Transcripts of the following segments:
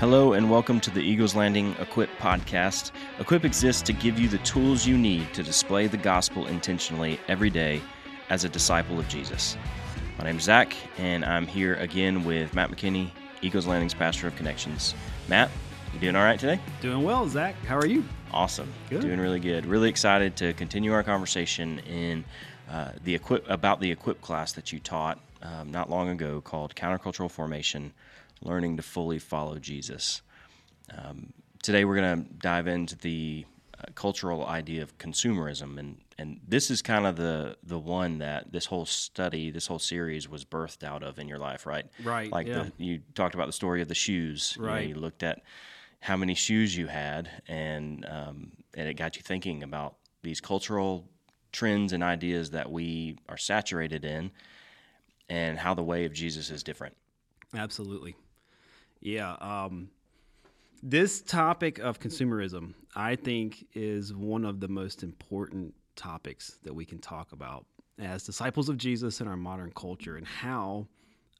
Hello, and welcome to the Eagles Landing Equip podcast. Equip exists to give you the tools you need to display the gospel intentionally every day as a disciple of Jesus. My name is Zach, and I'm here again with Matt McKinney, Eagles Landing's pastor of connections. Matt, you doing all right today? Doing well, Zach. How are you? Awesome. Good. Doing really good. Really excited to continue our conversation in uh, the equip about the equip class that you taught um, not long ago called Countercultural Formation: Learning to Fully Follow Jesus. Um, today we're going to dive into the uh, cultural idea of consumerism, and and this is kind of the the one that this whole study, this whole series was birthed out of in your life, right? Right, Like yeah. the, you talked about the story of the shoes. You know, Right. you looked at how many shoes you had, and um, and it got you thinking about these cultural trends and ideas that we are saturated in, and how the way of Jesus is different. Absolutely. Yeah. Um, this topic of consumerism, I think, is one of the most important topics that we can talk about as disciples of Jesus in our modern culture and how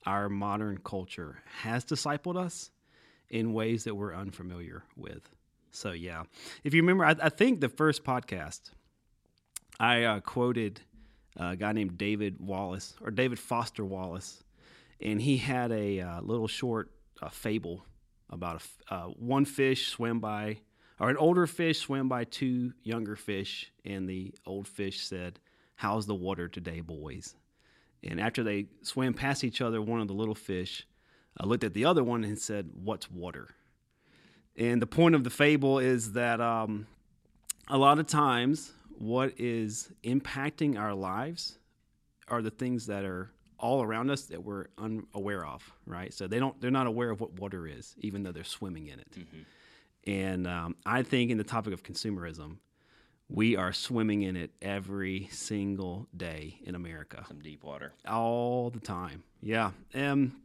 our modern culture has discipled us in ways that we're unfamiliar with. So, yeah. If you remember, I, I think the first podcast, I uh, quoted a guy named David Wallace or David Foster Wallace, and he had a uh, little short uh, fable about a uh, one fish swam by, or an older fish swam by two younger fish, and the old fish said, "How's the water today, boys?" And after they swam past each other, one of the little fish uh, looked at the other one and said, "What's water?" And the point of the fable is that um, a lot of times, what is impacting our lives are the things that are all around us that we're unaware of, right? So they don't, they're not aware of what water is, even though they're swimming in it. And um, I think in the topic of consumerism, we are swimming in it every single day in America Some deep water. all the time. Yeah. Um,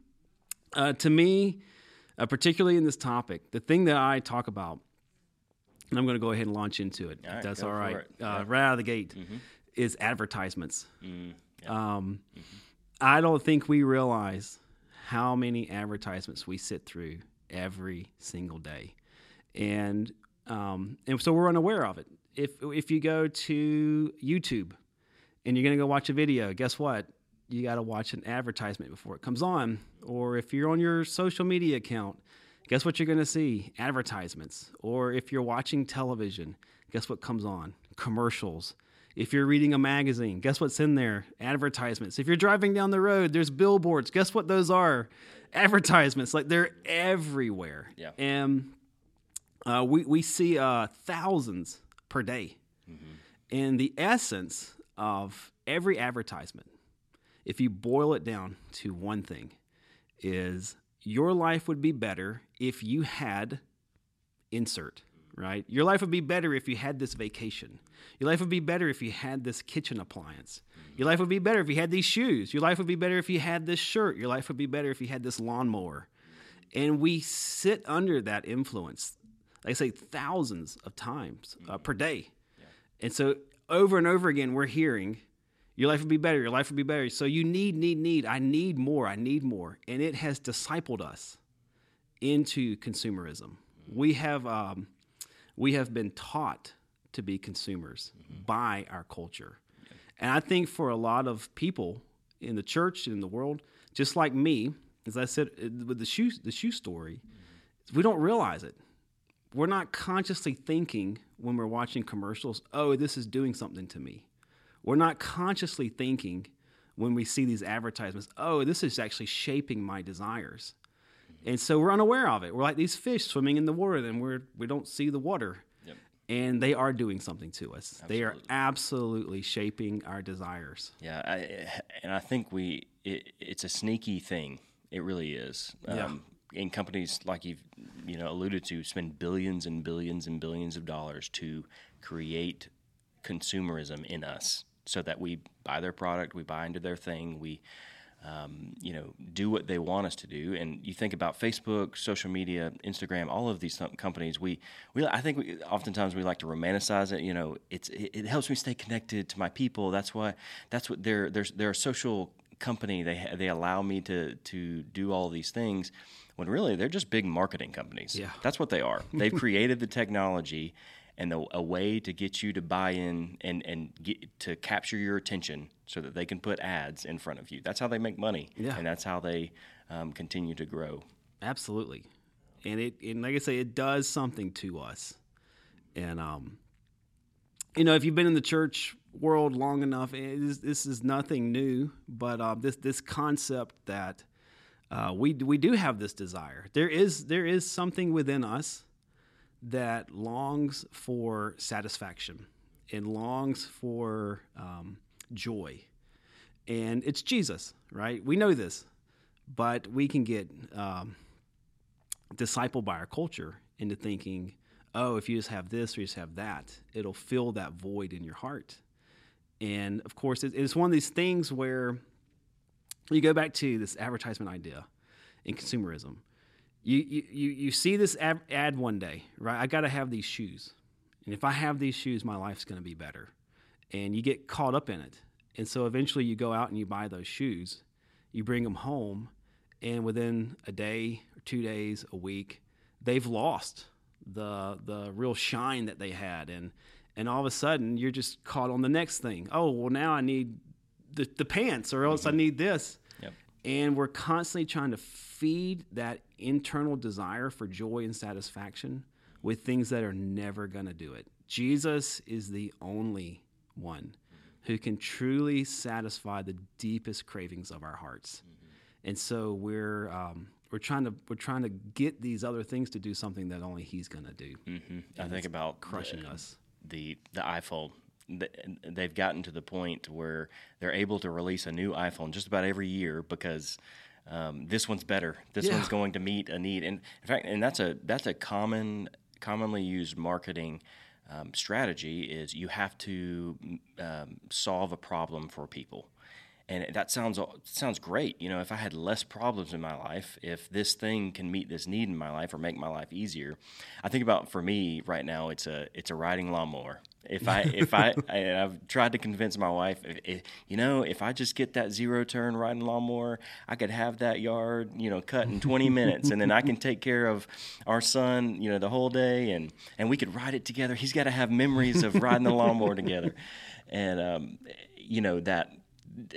uh, to me, uh, particularly in this topic, the thing that I talk about, and I'm going to go ahead and launch into it. All if that's all right. right. Uh, Yeah. Right out of the gate is advertisements. Mm, Um, I don't think we realize how many advertisements we sit through every single day, and um, and so we're unaware of it. If if you go to YouTube and you're gonna go watch a video, guess what? You got to watch an advertisement before it comes on. Or if you're on your social media account, guess what you're gonna see? Advertisements. Or if you're watching television, guess what comes on? Commercials. If you're reading a magazine, guess what's in there? Advertisements. If you're driving down the road, there's billboards. Guess what those are? Advertisements. Like they're everywhere. Yeah. And uh, we, we see uh, thousands per day. And the essence of every advertisement, if you boil it down to one thing, is your life would be better if you had insert, right? Your life would be better if you had this vacation. Your life would be better if you had this kitchen appliance. Your life would be better if you had these shoes. Your life would be better if you had this shirt. Your life would be better if you had this lawnmower. And we sit under that influence, like I say, thousands of times uh, per day. And so over and over again, we're hearing, your life would be better, your life would be better. So you need, need, need. I need more, I need more. And it has discipled us into consumerism. We have, um, we have been taught to be consumers by our culture. And I think for a lot of people in the church and in the world, just like me, as I said uh, with the shoe, the shoe story, we don't realize it we're not consciously thinking when we're watching commercials, oh, this is doing something to me. We're not consciously thinking when we see these advertisements, oh, this is actually shaping my desires. And so we're unaware of it. We're like these fish swimming in the water, and we're we don't see the water. Yep. And they are doing something to us. They are absolutely shaping our desires. Yeah, I, and I think we it, it's a sneaky thing. It really is. Yeah. Um, and companies like you've you know alluded to spend billions and billions and billions of dollars to create consumerism in us, so that we buy their product, we buy into their thing, we um, you know, do what they want us to do. And you think about Facebook, social media, Instagram, all of these companies. We, we, I think, we, oftentimes we like to romanticize it. You know, it's it, it helps me stay connected to my people. That's why. That's what they're they're they're a social company. They they allow me to to do all these things. when really they're just big marketing companies. Yeah. That's what they are. They've created the technology and the, a way to get you to buy in and, and get, to capture your attention so that they can put ads in front of you. That's how they make money. Yeah. And that's how they um, continue to grow. Absolutely. And it and like I say, it does something to us. And um you know, if you've been in the church world long enough, is, this is nothing new. But uh, this this concept that uh, we we do have this desire. There is there is something within us that longs for satisfaction and longs for um, joy, and it's Jesus, right? We know this, but we can get um, discipled by our culture into thinking, oh, if you just have this or you just have that, it'll fill that void in your heart. And of course, it's one of these things where you go back to this advertisement idea in consumerism. You, you, you see this ad one day, right? I got to have these shoes. And if I have these shoes, my life's going to be better. And you get caught up in it. And so eventually you go out and you buy those shoes, you bring them home, and within a day or two days, a week, they've lost the the real shine that they had and and all of a sudden you're just caught on the next thing oh well now i need the, the pants or else mm-hmm. i need this. And we're constantly trying to feed that internal desire for joy and satisfaction with things that are never going to do it jesus is the only one who can truly satisfy the deepest cravings of our hearts mm-hmm. and so we're um, we're trying to we're trying to get these other things to do something that only he's going to do. Mm-hmm. I think about crushing the, us. The the iPhone. They've gotten to the point where they're able to release a new iPhone just about every year because um, this one's better. This yeah. one's going to meet a need. And in fact, and that's a that's a common commonly used marketing um, strategy is you have to um, solve a problem for people and that sounds sounds great. You know, if I had less problems in my life, if this thing can meet this need in my life or make my life easier, I think about for me right now, it's a it's a riding lawnmower. If I if I, I have tried to convince my wife, if, you know, if I just get that zero turn riding lawnmower, I could have that yard, you know, cut in 20 minutes, and then I can take care of our son, you know, the whole day, and and we could ride it together. He's got to have memories of riding the lawnmower together, and um, you know that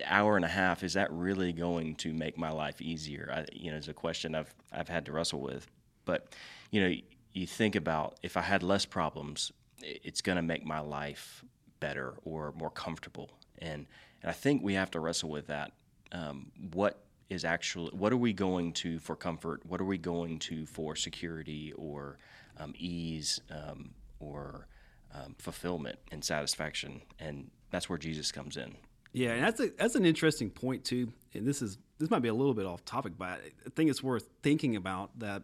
hour and a half is that really going to make my life easier? I, you know it's a question i've i've had to wrestle with. But you know you think about if i had less problems it's going to make my life better or more comfortable. And and i think we have to wrestle with that. Um, what is actually what are we going to for comfort what are we going to for security or um, ease um, or um, fulfillment and satisfaction? And that's where jesus comes in yeah, and that's a, that's an interesting point too. And this is this might be a little bit off topic, but I think it's worth thinking about that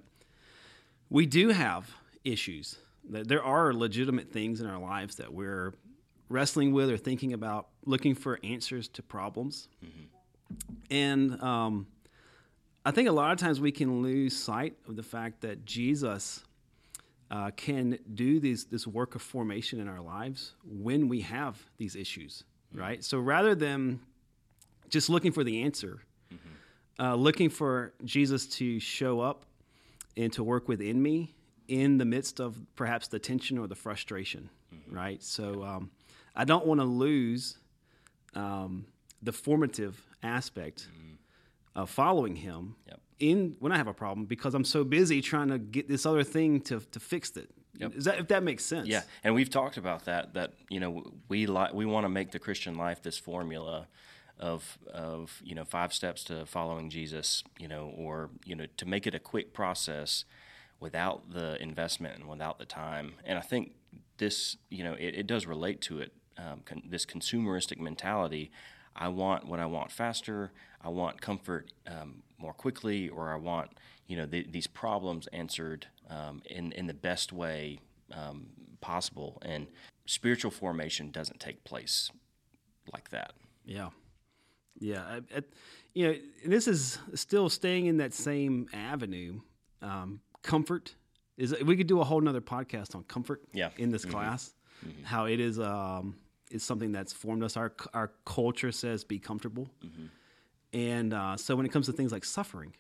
we do have issues. That There are legitimate things in our lives that we're wrestling with or thinking about, looking for answers to problems. Mm-hmm. And um, I think a lot of times we can lose sight of the fact that Jesus uh, can do these, this work of formation in our lives when we have these issues right? So rather than just looking for the answer, mm-hmm. uh, looking for Jesus to show up and to work within me in the midst of perhaps the tension or the frustration, mm-hmm. right? So um, I don't want to lose um, the formative aspect mm-hmm. of following Him yep. in when I have a problem because I'm so busy trying to get this other thing to to fix it. Yep. Is that if that makes sense? Yeah, and we've talked about that. That you know we li- we want to make the Christian life this formula of of you know five steps to following Jesus. You know, or you know to make it a quick process without the investment and without the time. And I think this you know it, it does relate to it. Um, con- this consumeristic mentality. I want what I want faster. I want comfort um, more quickly, or I want you know the, these problems answered um, in in the best way um, possible. And spiritual formation doesn't take place like that. Yeah, yeah. I, I, you know, this is still staying in that same avenue. Um, comfort is. We could do a whole nother podcast on comfort. Yeah. in this mm-hmm. class, mm-hmm. how it is um, is something that's formed us. Our our culture says be comfortable, mm-hmm. and uh, so when it comes to things like suffering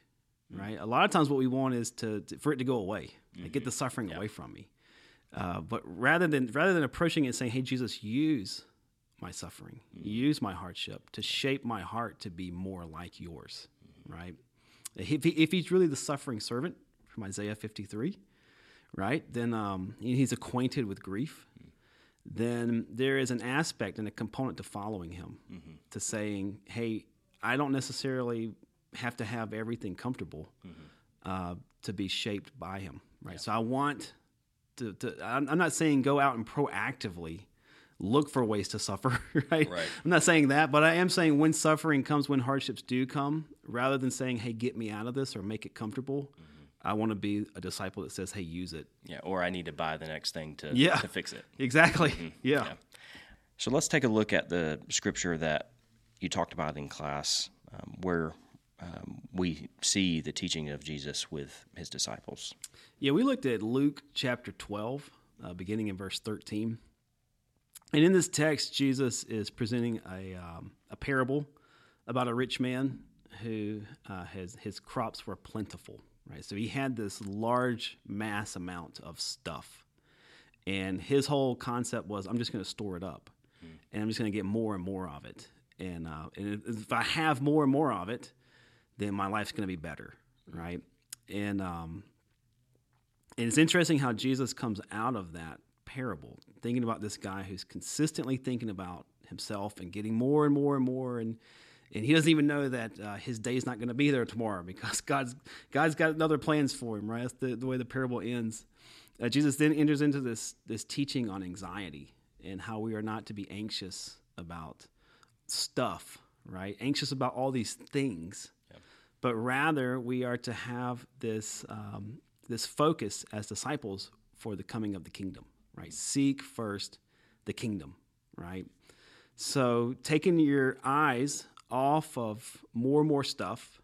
Mm-hmm. right? A lot of times, what we want is to, to for it to go away, like get the mm-hmm. suffering away from me. Uh, but rather than rather than approaching it and saying, "Hey, Jesus, use my suffering, mm-hmm. use my hardship to shape my heart to be more like yours," right? If, he, if he's really the suffering servant from Isaiah 53, right? Then um, he's acquainted with grief. Mm. Then there is an aspect and a component to following him, to saying, "Hey, I don't necessarily have to have everything comfortable uh, to be shaped by him, right? So I want to. to I'm, not saying go out and proactively look for ways to suffer, right? Right. I'm not saying that, but I am saying when suffering comes, when hardships do come, rather than saying, "Hey, get me out of this" or make it comfortable. I want to be a disciple that says, "Hey, use it." Yeah, or I need to buy the next thing to Yeah. to fix it. Exactly. Yeah. Mm-hmm. Yeah. So let's take a look at the scripture that you talked about in class, um, where um, we see the teaching of Jesus with his disciples. Yeah, we looked at Luke chapter 12, uh, beginning in verse 13. And in this text, Jesus is presenting a, um, a parable about a rich man who uh, has his crops were plentiful, right? So he had this large mass amount of stuff. And his whole concept was I'm just going to store it up and I'm just going to get more and more of it. And, uh, and if I have more and more of it, then my life's going to be better, right? And um, and it's interesting how Jesus comes out of that parable, thinking about this guy who's consistently thinking about himself and getting more and more and more, and and he doesn't even know that uh, his day's not going to be there tomorrow because God's God's got other plans for him. Right? That's the, the way the parable ends. Uh, Jesus then enters into this this teaching on anxiety and how we are not to be anxious about stuff, right? Anxious about all these things but rather we are to have this um, this focus as disciples for the coming of the kingdom right? Seek first the kingdom right? So taking your eyes off of more and more stuff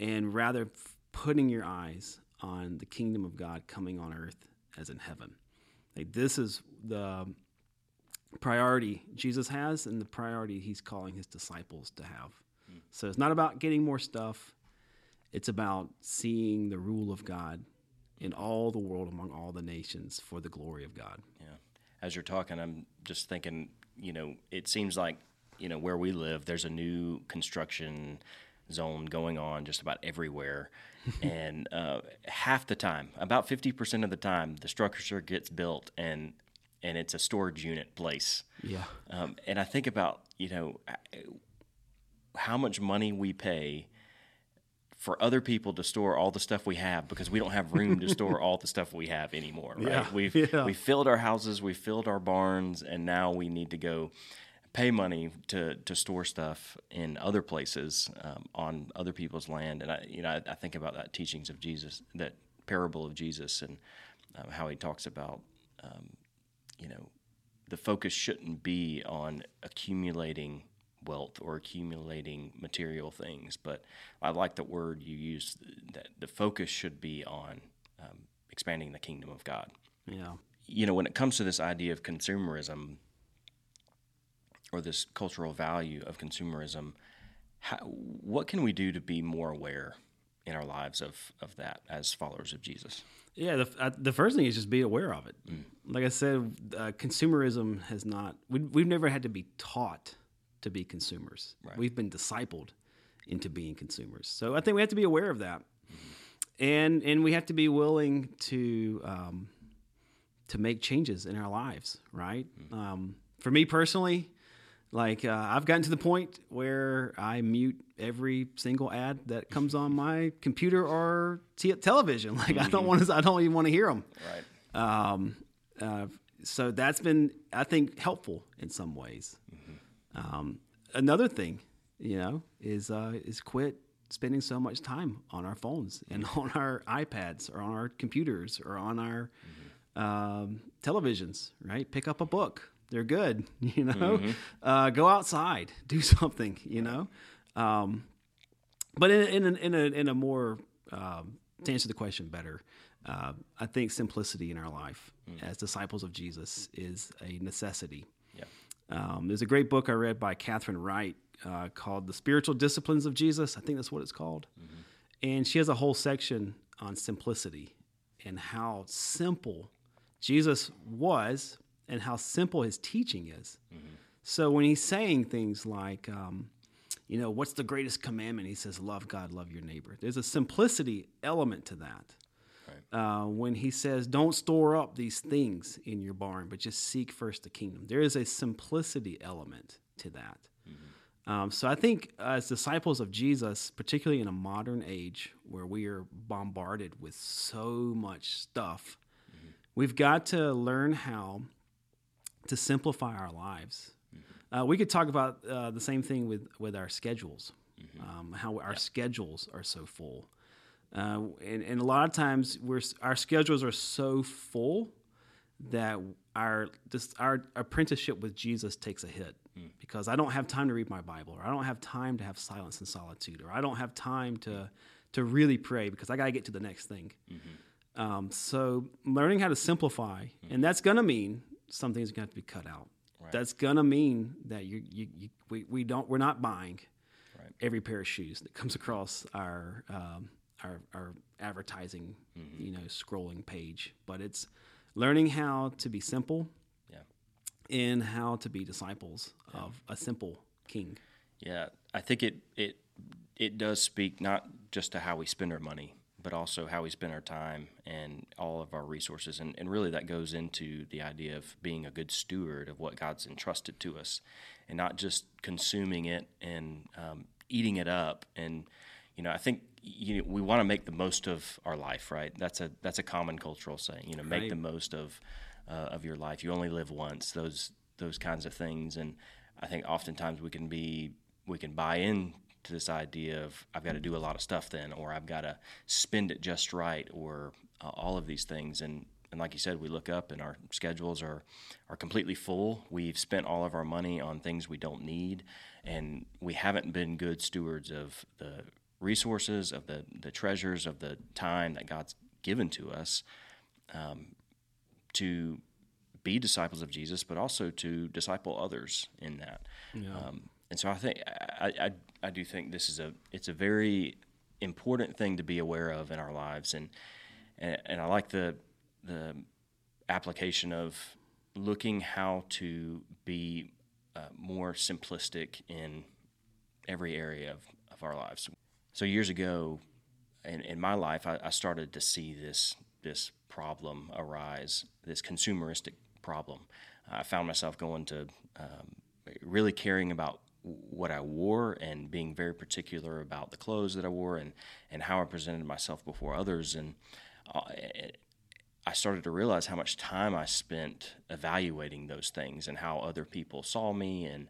and rather putting your eyes on the kingdom of god coming on earth as in heaven. Like this is the priority jesus has and the priority he's calling his disciples to have so it's not about getting more stuff. It's about seeing the rule of God in all the world among all the nations for the glory of God. Yeah. As you're talking, I'm just thinking, you know, it seems like, you know, where we live, there's a new construction zone going on just about everywhere. and uh, half the time, about 50% of the time, the structure gets built and and it's a storage unit place. Yeah. Um, and I think about, you know, how much money we pay for other people to store all the stuff we have because we don't have room to store all the stuff we have anymore. Right? Yeah, We've yeah. we filled our houses, we filled our barns, and now we need to go pay money to to store stuff in other places um, on other people's land. And I, you know, I, I think about that teachings of Jesus, that parable of Jesus, and um, how he talks about, um, you know, the focus shouldn't be on accumulating wealth or accumulating material things, but I like the word you used that the focus should be on um, expanding the kingdom of God. Yeah. You know, when it comes to this idea of consumerism or this cultural value of consumerism, how, what can we do to be more aware in our lives of, of that as followers of Jesus? Yeah, the, uh, the first thing is just be aware of it. Like I said, uh, consumerism has not, we, we've never had to be taught to be consumers. We've been discipled into being consumers. So I think we have to be aware of that. And, and we have to be willing to, um, to make changes in our lives, right? Um, for me personally, like uh, I've gotten to the point where I mute every single ad that comes on my computer or t- television. Like I don't want to, I don't even want to hear them. Right. Um, uh, so that's been, I think, helpful in some ways. Um, another thing, you know, is uh, is quit spending so much time on our phones and on our iPads or on our computers or on our um, televisions. Right? Pick up a book. They're good. You know, uh, go outside, do something. You know. Um, but in in a, in a, in a more um, to answer the question better, uh, I think simplicity in our life as disciples of Jesus is a necessity. Um, there's a great book I read by Catherine Wright uh, called "The Spiritual Disciplines of Jesus." I think that's what it's called. and she has a whole section on simplicity and how simple Jesus was and how simple his teaching is. So when he's saying things like, um, you know, what's the greatest commandment? He says, love God, love your neighbor. There's a simplicity element to that. Uh, when he says, don't store up these things in your barn, but just seek first the kingdom, there is a simplicity element to that. Um, so I think as disciples of Jesus, particularly in a modern age where we are bombarded with so much stuff, we've got to learn how to simplify our lives. Uh, we could talk about uh, the same thing with, with our schedules, um, how our schedules are so full. Uh, and, and a lot of times we're, our schedules are so full that our this, our apprenticeship with Jesus takes a hit because I don't have time to read my Bible, or I don't have time to have silence and solitude, or I don't have time to to really pray because I got to get to the next thing. Um, so learning how to simplify, and that's gonna mean some things are gonna have to be cut out. That's gonna mean that you, you, you we, we don't we're not buying Right. every pair of shoes that comes across our um, our, our advertising, you know, scrolling page. But it's learning how to be simple Yeah. and how to be disciples of a simple King. Yeah, I think it it it does speak not just to how we spend our money, but also how we spend our time and all of our resources, and and really that goes into the idea of being a good steward of what God's entrusted to us, and not just consuming it and um, eating it up. And you know, I think you know, we want to make the most of our life, right? That's a that's a common cultural saying. You know, make Right. the most of uh, of your life. You only live once. Those those kinds of things, and I think oftentimes we can be we can buy in to this idea of I've got to do a lot of stuff then, or I've got to spend it just right, or uh, all of these things. And and like you said, we look up and our schedules are are completely full. We've spent all of our money on things we don't need, and we haven't been good stewards of the resources, of the the treasures, of the time that God's given to us to be disciples of Jesus, but also to disciple others in that. Um, and so I think I, I, I do think this is a it's a very important thing to be aware of in our lives, and and, and I like the the application of looking how to be uh, more simplistic in every area of, of our lives. So years ago, in, in my life, I, I started to see this this problem arise, this consumeristic problem. I found myself going to um, really caring about what I wore and being very particular about the clothes that I wore and, and how I presented myself before others. And uh, I started to realize how much time I spent evaluating those things and how other people saw me, and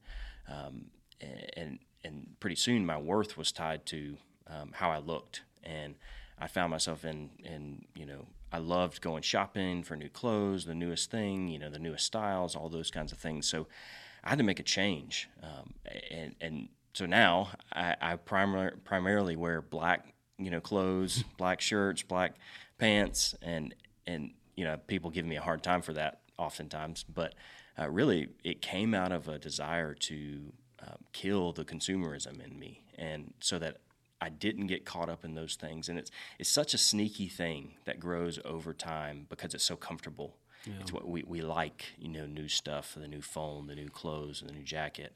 um, and and pretty soon my worth was tied to um, how I looked, and I found myself in in you know I loved going shopping for new clothes, the newest thing, you know, the newest styles, all those kinds of things. So I had to make a change, um, and and so now I, I primar- primarily wear black, you know, clothes, black shirts, black pants, and and you know, people give me a hard time for that oftentimes, but uh, really it came out of a desire to uh, kill the consumerism in me, and so that I didn't get caught up in those things. And it's it's such a sneaky thing that grows over time because it's so comfortable. It's what we, we like, you know, new stuff, the new phone, the new clothes, the new jacket,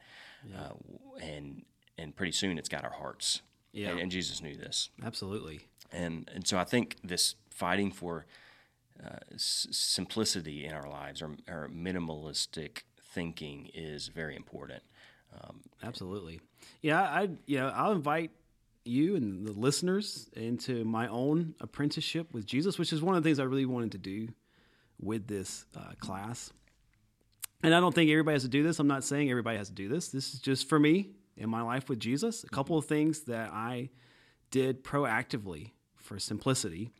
uh, and and pretty soon it's got our hearts. Yeah. And, and Jesus knew this, Absolutely. and and so I think this fighting for uh, s- simplicity in our lives or, or minimalistic thinking is very important. Absolutely. Yeah, I you know, I'll invite you and the listeners into my own apprenticeship with Jesus, which is one of the things I really wanted to do with this uh, class. And I don't think everybody has to do this. I'm not saying everybody has to do this. This is just for me in my life with Jesus. A couple of things that I did proactively for simplicity.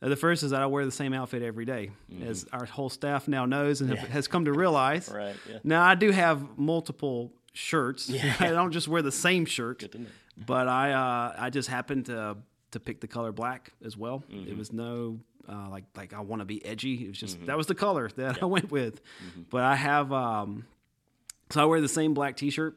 Uh, the first is that I wear the same outfit every day, as our whole staff now knows and have, has come to realize. Right, yeah. Now I do have multiple shirts. I don't just wear the same shirt, but I uh, I just happened to to pick the color black as well. It was no uh, like like I want to be edgy. It was just that was the color that I went with. But I have um, so I wear the same black T-shirt